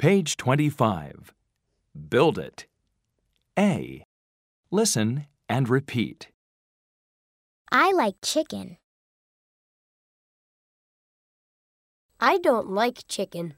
Page 25. Build it. A. Listen and repeat. I like chicken. I don't like chicken.